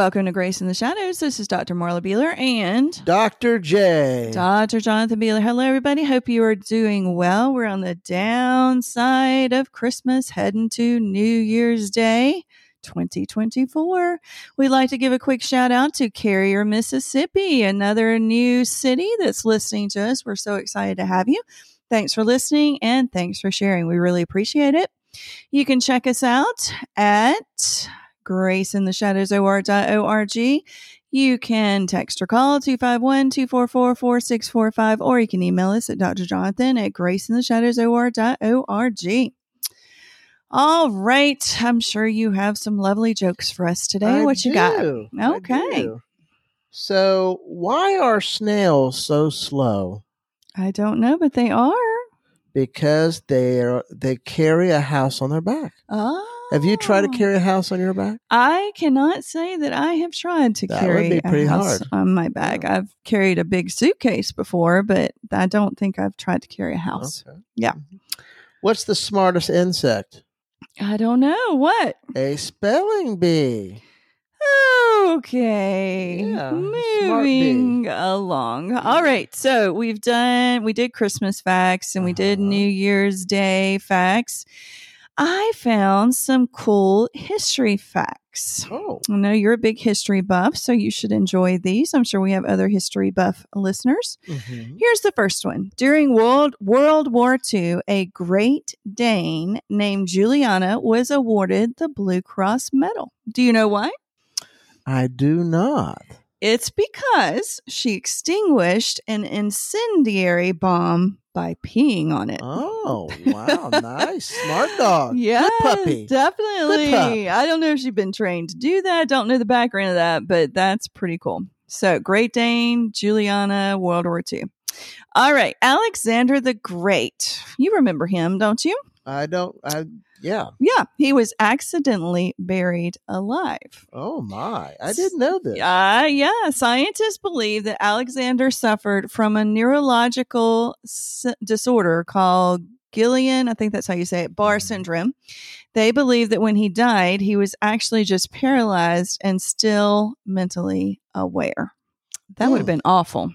Welcome to Grace in the Shadows. This is Dr. Marla Behler and Dr. J. Dr. Jonathan Behler. Hello, everybody. Hope you are doing well. We're on the downside of Christmas, heading to New Year's Day. 2024. We'd like to give a quick shout out to Carriere, Mississippi, another new city that's listening to us. We're so excited to have you. Thanks for listening and thanks for sharing. We really appreciate it. You can check us out at graceintheshadowsor.org. You can text or call 251 244 4645, or you can email us at drjonathan at graceintheshadowsor.org. All right. I'm sure you have some lovely jokes for us today. I what you got? do. Okay. So, why are snails so slow? I don't know, but they are. Because they are they carry a house on their back. Oh. Have you tried to carry a house on your back? I cannot say that I have tried to That would carry be pretty a house hard. on my back. Yeah. I've carried a big suitcase before, but I don't think I've tried to carry a house. Okay. Yeah. Mhm. What's the smartest insect? I don't know what. A spelling bee. Okay. Yeah, Moving along. All right. So we've done, we did Christmas facts and we did Uh-huh. New Year's Day facts. I found some cool history facts. Oh, I know you're a big history buff, so you should enjoy these. I'm sure we have other history buff listeners. mhm. Here's the first one. During World World War II, a Great Dane named Juliana was awarded the Blue Cross Medal. Do you know why? I do not. It's because she extinguished an incendiary bomb by peeing on it. Oh, wow. nice. Smart dog. Yeah, Good puppy. definitely. Good I don't know if she's been trained to do that. Don't know the background of that, but that's pretty cool. So, Great Dane, Juliana, World War II. All right, Alexander the Great. You remember him, don't you? I don't. I yeah. Yeah, he was accidentally buried alive. Oh my! I didn't know this. Uh, yeah, scientists believe that Alexander suffered from a neurological s- disorder called Guillain, I think that's how you say it, Barré Mhm. syndrome. They believe that when he died, he was actually just paralyzed and still mentally aware. That would have Hmm. been awful.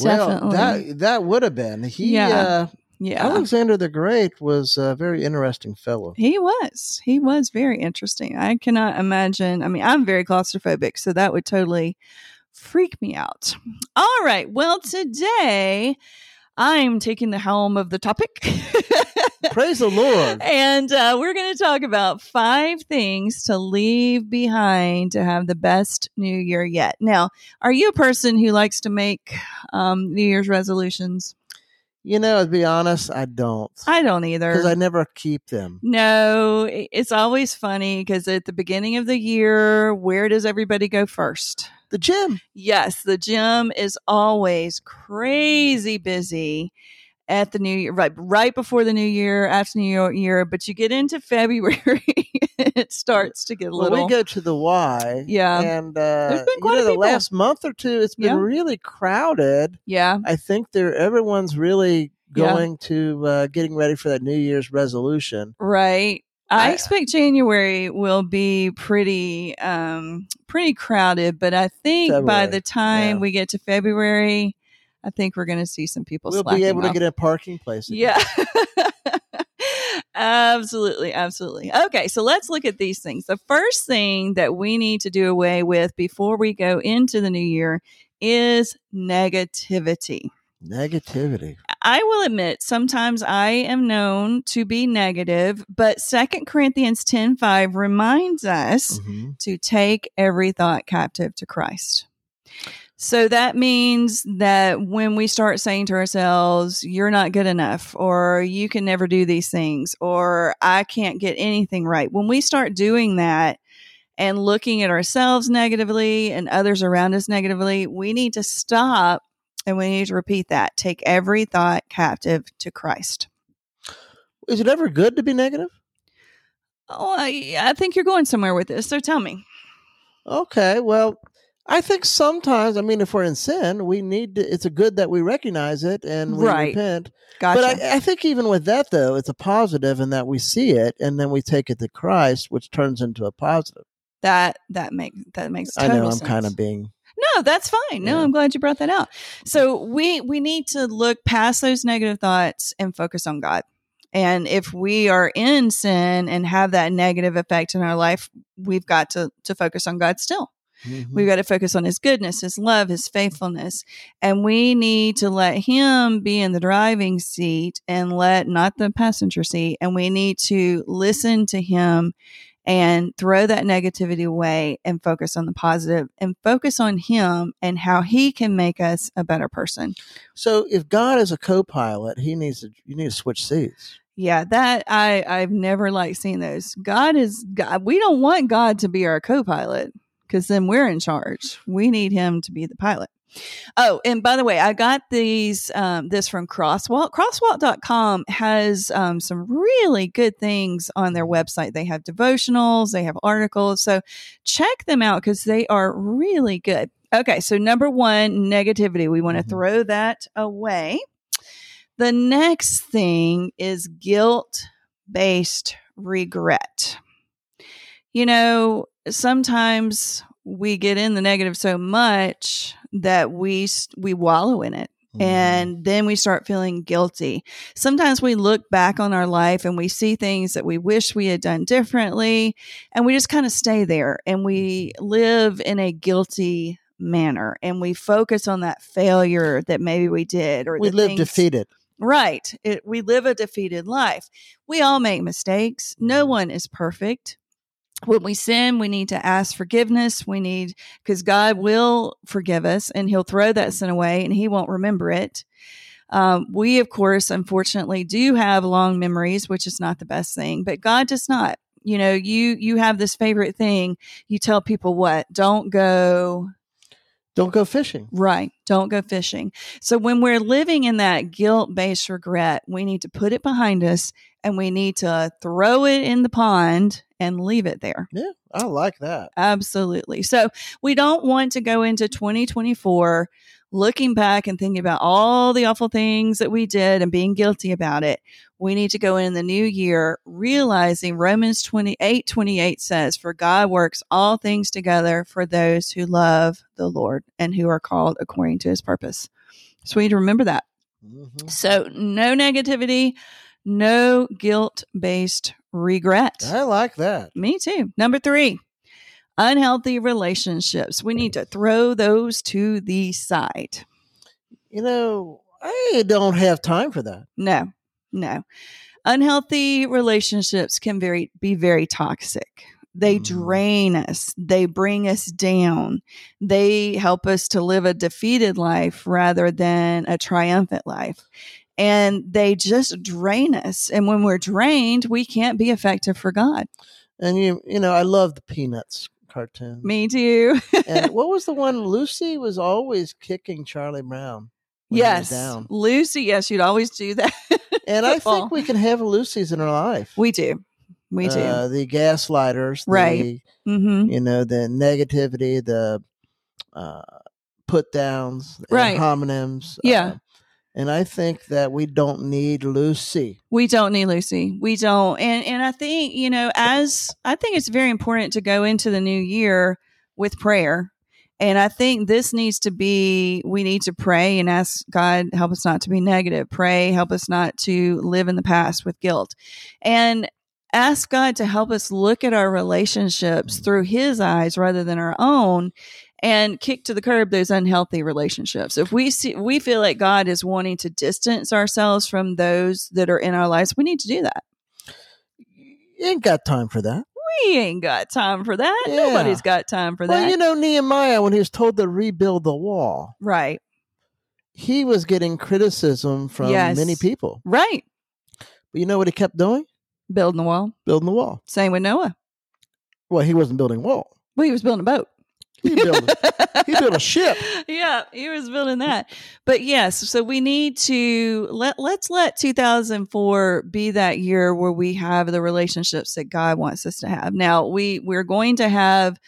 Well, Definitely. that that would have been. He Yeah. uh, yeah. Alexander the Great was a very interesting fellow. He was. He was very interesting. I cannot imagine. I mean, I'm very claustrophobic, so that would totally freak me out. All right. Well, today I'm taking the helm of the topic. Praise the Lord. And uh, we're going to talk about five things to leave behind to have the best New Year yet. Now, are you a person who likes to make um, New Year's resolutions? You know, to be honest, I don't I don't either. because I never keep them. No, it's always funny because at the beginning of the year, where does everybody go first? The gym. Yes, the gym is always crazy busy at the new year, right, right before the new year, after New Year, but you get into February, it starts to get a Well, little. we go to the Y. Yeah. and uh, There's been quite you know, the last month or two, it's been Yeah. really crowded. yeah, I think they're everyone's really Yeah. going to uh, getting ready for that New Year's resolution. right. I expect January will be pretty um pretty crowded, but I think by the time yeah. we get to February, I think we're going to see some people We'll be able to get a parking place. again. Yeah. absolutely. Absolutely. Okay. So let's look at these things. The first thing that we need to do away with before we go into the new year is negativity. Negativity. I will admit sometimes I am known to be negative, but Second Corinthians 10:5 reminds us Mhm. to take every thought captive to Christ. So that means that when we start saying to ourselves, you're not good enough, or you can never do these things, or I can't get anything right, when we start doing that and looking at ourselves negatively and others around us negatively, we need to stop and we need to repeat that. Take every thought captive to Christ. Is it ever good to be negative? Oh, I, I think you're going somewhere with this. So tell me. Okay, well, I think sometimes, I mean, if we're in sin, we need to, it's a good that we recognize it and we Right. repent. Gotcha. But I, I think even with that, though, it's a positive in that we see it and then we take it to Christ, which turns into a positive. That that make that makes I know I'm sense. kind of being No, that's fine. No, Yeah. I'm glad you brought that out. So we we need to look past those negative thoughts and focus on God. And if we are in sin and have that negative effect in our life, we've got to to focus on God still. Mhm. We've got to focus on his goodness, his love, his faithfulness. And we need to let him be in the driving seat and let not the passenger seat. And we need to listen to him and throw that negativity away and focus on the positive and focus on him and how he can make us a better person. So if God is a co-pilot, he needs to you need to switch seats. Yeah, that I I've never liked seeing those. God is God. We don't want God to be our co-pilot because then we're in charge. We need him to be the pilot. Oh, and by the way, I got these um, this from Crosswalk. Crosswalk.com has um, some really good things on their website. They have devotionals, they have articles. So check them out because they are really good. Okay, so number one, negativity. We want to Mhm. throw that away. The next thing is guilt based regret. You know, sometimes we get in the negative so much that we we wallow in it Mm-hmm. and then we start feeling guilty. Sometimes we look back on our life and we see things that we wish we had done differently, and we just kind of stay there and we live in a guilty manner and we focus on that failure that maybe we did or we live things- defeated. Right. It, we live a defeated life. We all make mistakes. No one is perfect. When we sin, we need to ask forgiveness. We need, because God will forgive us and He'll throw that sin away and He won't remember it. Um, we, of course, unfortunately, do have long memories, which is not the best thing, but God does not. You know, you you have this favorite thing. You tell people what? Don't go Don't go fishing. Right. Don't go fishing. So when we're living in that guilt based regret, we need to put it behind us and we need to throw it in the pond and leave it there. Yeah, I like that. Absolutely. So we don't want to go into 2024 looking back and thinking about all the awful things that we did and being guilty about it. We need to go in the new year realizing Romans 28 28 says, For God works all things together for those who love the Lord and who are called according to his purpose. So we need to remember that. Mhm. So no negativity, no guilt based regret. I like that. Me too. Number three, unhealthy relationships. We need to throw those to the side. You know, I don't have time for that. No, no. Unhealthy relationships can very be very toxic. They Mhm. drain us. They bring us down. They help us to live a defeated life rather than a triumphant life. And they just drain us. And when we're drained, we can't be effective for God. And you, you know, I love the Peanuts cartoon. Me too. and what was the one? Lucy was always kicking Charlie Brown. when he was yes. Lucy, yes, you'd always do that. And I think we can have Lucy's in our life. We do. We do. Uh, the gaslighters, Right. The, mm-hmm. you know, the negativity, the uh, put downs, the Right. homonyms. Yeah. uh, and I think that we don't need Lucy. We don't need Lucy. We don't. And I think, you know, as I think it's very important to go into the new year with prayer. And I think this needs to be we need to pray and ask God help us not to be negative. Pray, help us not to live in the past with guilt. And ask God to help us look at our relationships through his eyes rather than our own and kick to the curb those unhealthy relationships. If we see we feel like God is wanting to distance ourselves from those that are in our lives, we need to do that. You ain't got time for that. We ain't got time for that. Yeah. Nobody's got time for Well, that. Well, you know, Nehemiah, when he was told to rebuild the wall, right. he was getting criticism from Yes. many people. Right. But you know what he kept doing? Building the wall. Building the wall. Same with Noah. Well, he wasn't building a wall. Well, he was building a boat. He built, he built a ship. yeah, he was building that. But yes, so we need to let let's let 2004 be that year where we have the relationships that God wants us to have. Now, we we're going to have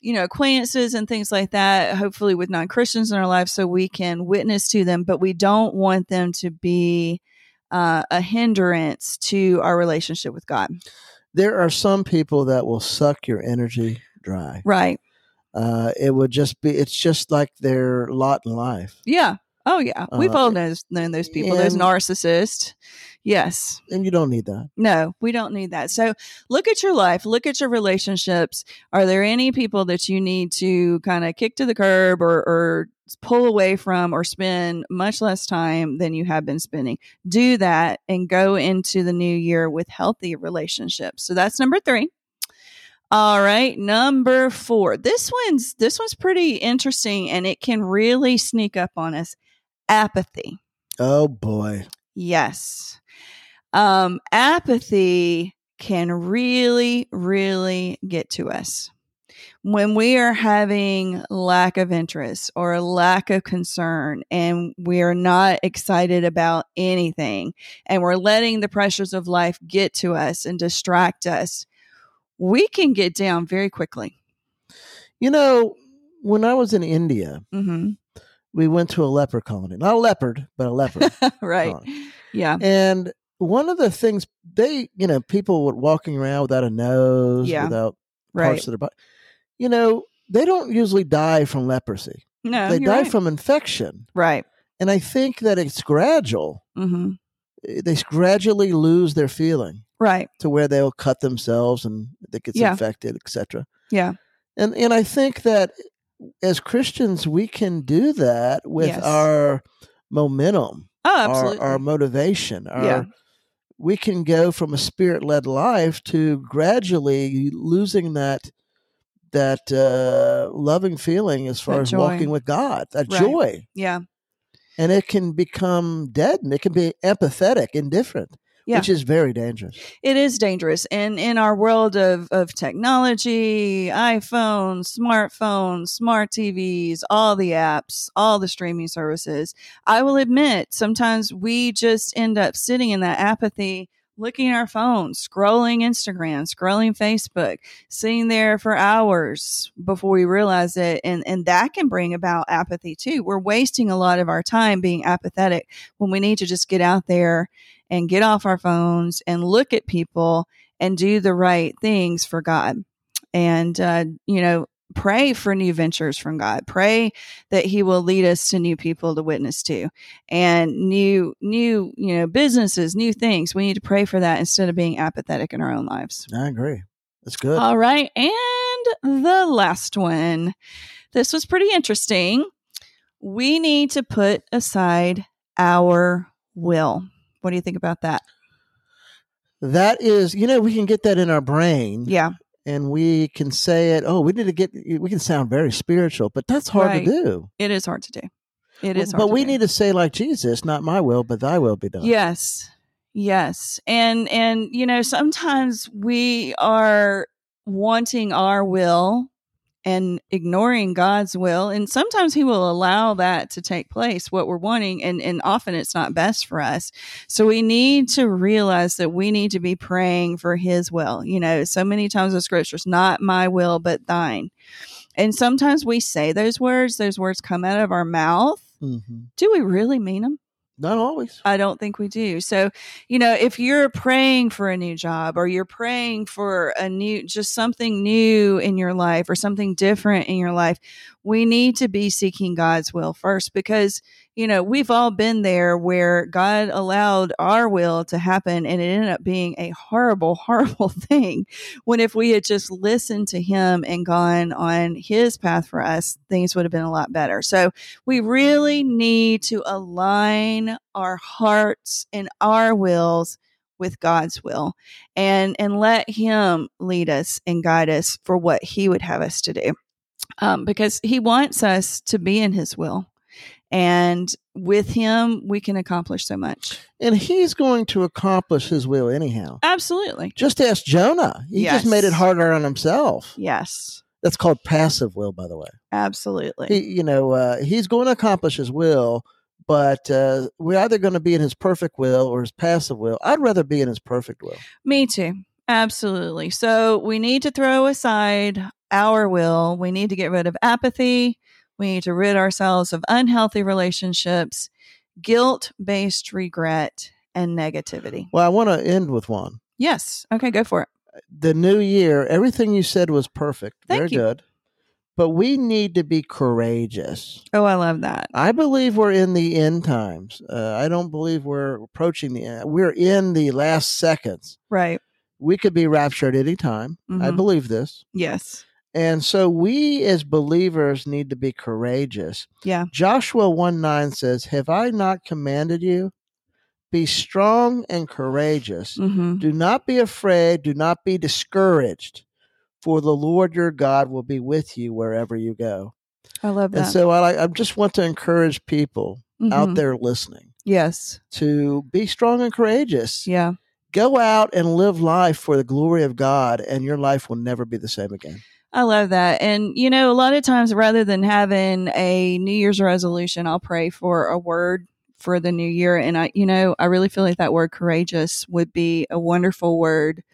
you know acquaintances and things like that hopefully with non-Christians in our life so we can witness to them, but we don't want them to be uh, a hindrance to our relationship with God. There are some people that will suck your energy dry. Right. Uh, it would just be. It's just like their lot in life, Yeah. Oh yeah. We've Uh, all known, known those people, those narcissists. Yes. and you don't need that. No, we don't need that. So look at your life, look at your relationships. Are there any people that you need to kind of kick to the curb or, or pull away from or spend much less time than you have been spending? Do that and go into the new year with healthy relationships. So that's number three. All right, number four. This one's this one's pretty interesting and it can really sneak up on us. Apathy. Oh boy. Yes. Um, apathy can really, really get to us. When we are having lack of interest or a lack of concern and we are not excited about anything and we're letting the pressures of life get to us and distract us, we can get down very quickly. You know, when I was in India, hmm we went to a leper colony. Not a leopard, but a leper. right. colony. Yeah. And one of the things they, you know, people were walking around without a nose, Yeah. without Right. parts of their body. You know, they don't usually die from leprosy. No, they die right. from infection. right. And I think that it's gradual. hmm They gradually lose their feeling Right. to where they'll cut themselves and it gets Yeah. infected, etc. Yeah. And and I think that as Christians we can do that with Yes. our momentum, Oh, our, absolutely. our motivation, our Yeah. we can go from a spirit led life to gradually losing that that uh, loving feeling as far That as joy. walking with God, that Right. joy, yeah. and it can become dead, and it can be empathetic, indifferent, Yeah. which is very dangerous. It is dangerous. And in our world of, of technology, iPhones, smartphones, smart TVs, all the apps, all the streaming services, I will admit sometimes we just end up sitting in that apathy, looking at our phones, scrolling Instagram, scrolling Facebook, sitting there for hours before we realize it. And, and that can bring about apathy too. We're wasting a lot of our time being apathetic when we need to just get out there and get off our phones and look at people and do the right things for God. And, uh, you know, pray for new ventures from God. Pray that He will lead us to new people to witness to and new, new, you know, businesses, new things. We need to pray for that instead of being apathetic in our own lives. I agree. That's good. All right. And the last one. This was pretty interesting. We need to put aside our will. What do you think about that? that is, you know, we can get that in our brain, Yeah. And we can say it. Oh, we need to get. We can sound very spiritual, but that's hard Right. to do. It is hard to do. It is hard but we do. need to say like Jesus, not my will, but Thy will be done. Yes. Yes. And and you know, sometimes we are wanting our will and ignoring God's will and sometimes he will allow that to take place what we're wanting and and often it's not best for us. So we need to realize that we need to be praying for his will. You know, so many times in scriptures not my will but thine. And sometimes we say those words, those words come out of our mouth. hmm Do we really mean them? Not always. I don't think we do. So, you know, if you're praying for a new job or you're praying for a new, just something new in your life or something different in your life, we need to be seeking God's will first because, you know, we've all been there where God allowed our will to happen and it ended up being a horrible, horrible thing. When if we had just listened to Him and gone on His path for us, things would have been a lot better. So, we really need to align our hearts and our wills with God's will and and let him lead us and guide us for what he would have us to do. Um, because he wants us to be in his will. And with him we can accomplish so much. And He's going to accomplish His will anyhow. Absolutely. Just ask Jonah. He just made it harder on himself. Yes. That's called passive will, by the way. Absolutely. He, you know, uh, he's going to accomplish his will, but uh, we're either going to be in his perfect will or his passive will. I'd rather be in his perfect will. Me too. Absolutely. So we need to throw aside our will. We need to get rid of apathy. We need to rid ourselves of unhealthy relationships, guilt based regret, and negativity. Well, I want to end with one. Yes. Okay, go for it. the new year, everything you said was perfect. Thank Very you. good. But we need to be courageous. Oh, I love that. I believe we're in the end times. Uh, I don't believe we're approaching the end. We're in the last seconds. Right. We could be raptured any time. I Mhm. believe this. Yes. And so we as believers need to be courageous. Yeah. Joshua 1 9 says, Have I not commanded you? Be strong and courageous. hmm Do not be afraid. Do not be discouraged, for the Lord your God will be with you wherever you go. I love that. And so I, I just want to encourage people out Mhm. there listening Yes. to be strong and courageous. Yeah. Go out and live life for the glory of God, and your life will never be the same again. I love that. And, you know, a lot of times rather than having a New Year's resolution, I'll pray for a word for the new year. And I, you know, I really feel like that word courageous would be a wonderful word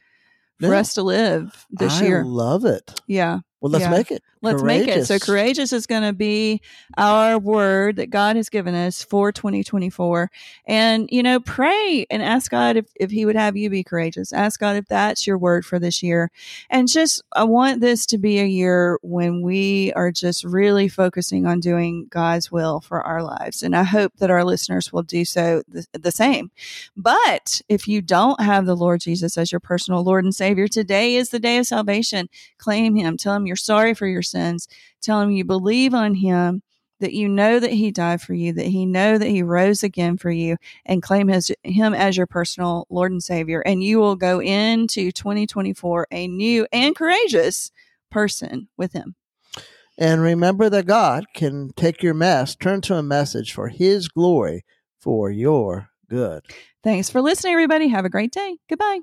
for Yeah. us to live this I year. love it. Yeah. Well, let's Yeah. make it. Let's make it. So Courageous. courageous is going to be our word that God has given us for 2024. And, you know, pray and ask God if, if he would have you be courageous. Ask God if that's your word for this year. And just, I want this to be a year when we are just really focusing on doing God's will for our lives. And I hope that our listeners will do so the, the same. But if you don't have the Lord Jesus as your personal Lord and Savior, today is the day of salvation claim him tell him you're sorry for your sins tell him you believe on him that you know that he died for you that he know that he rose again for you and claim his, him as your personal lord and savior. And you will go into 2024 a new and courageous person with him. And remember that God can take your mess, turn to a message for His glory for your good. thanks for listening everybody. Have a great day. Goodbye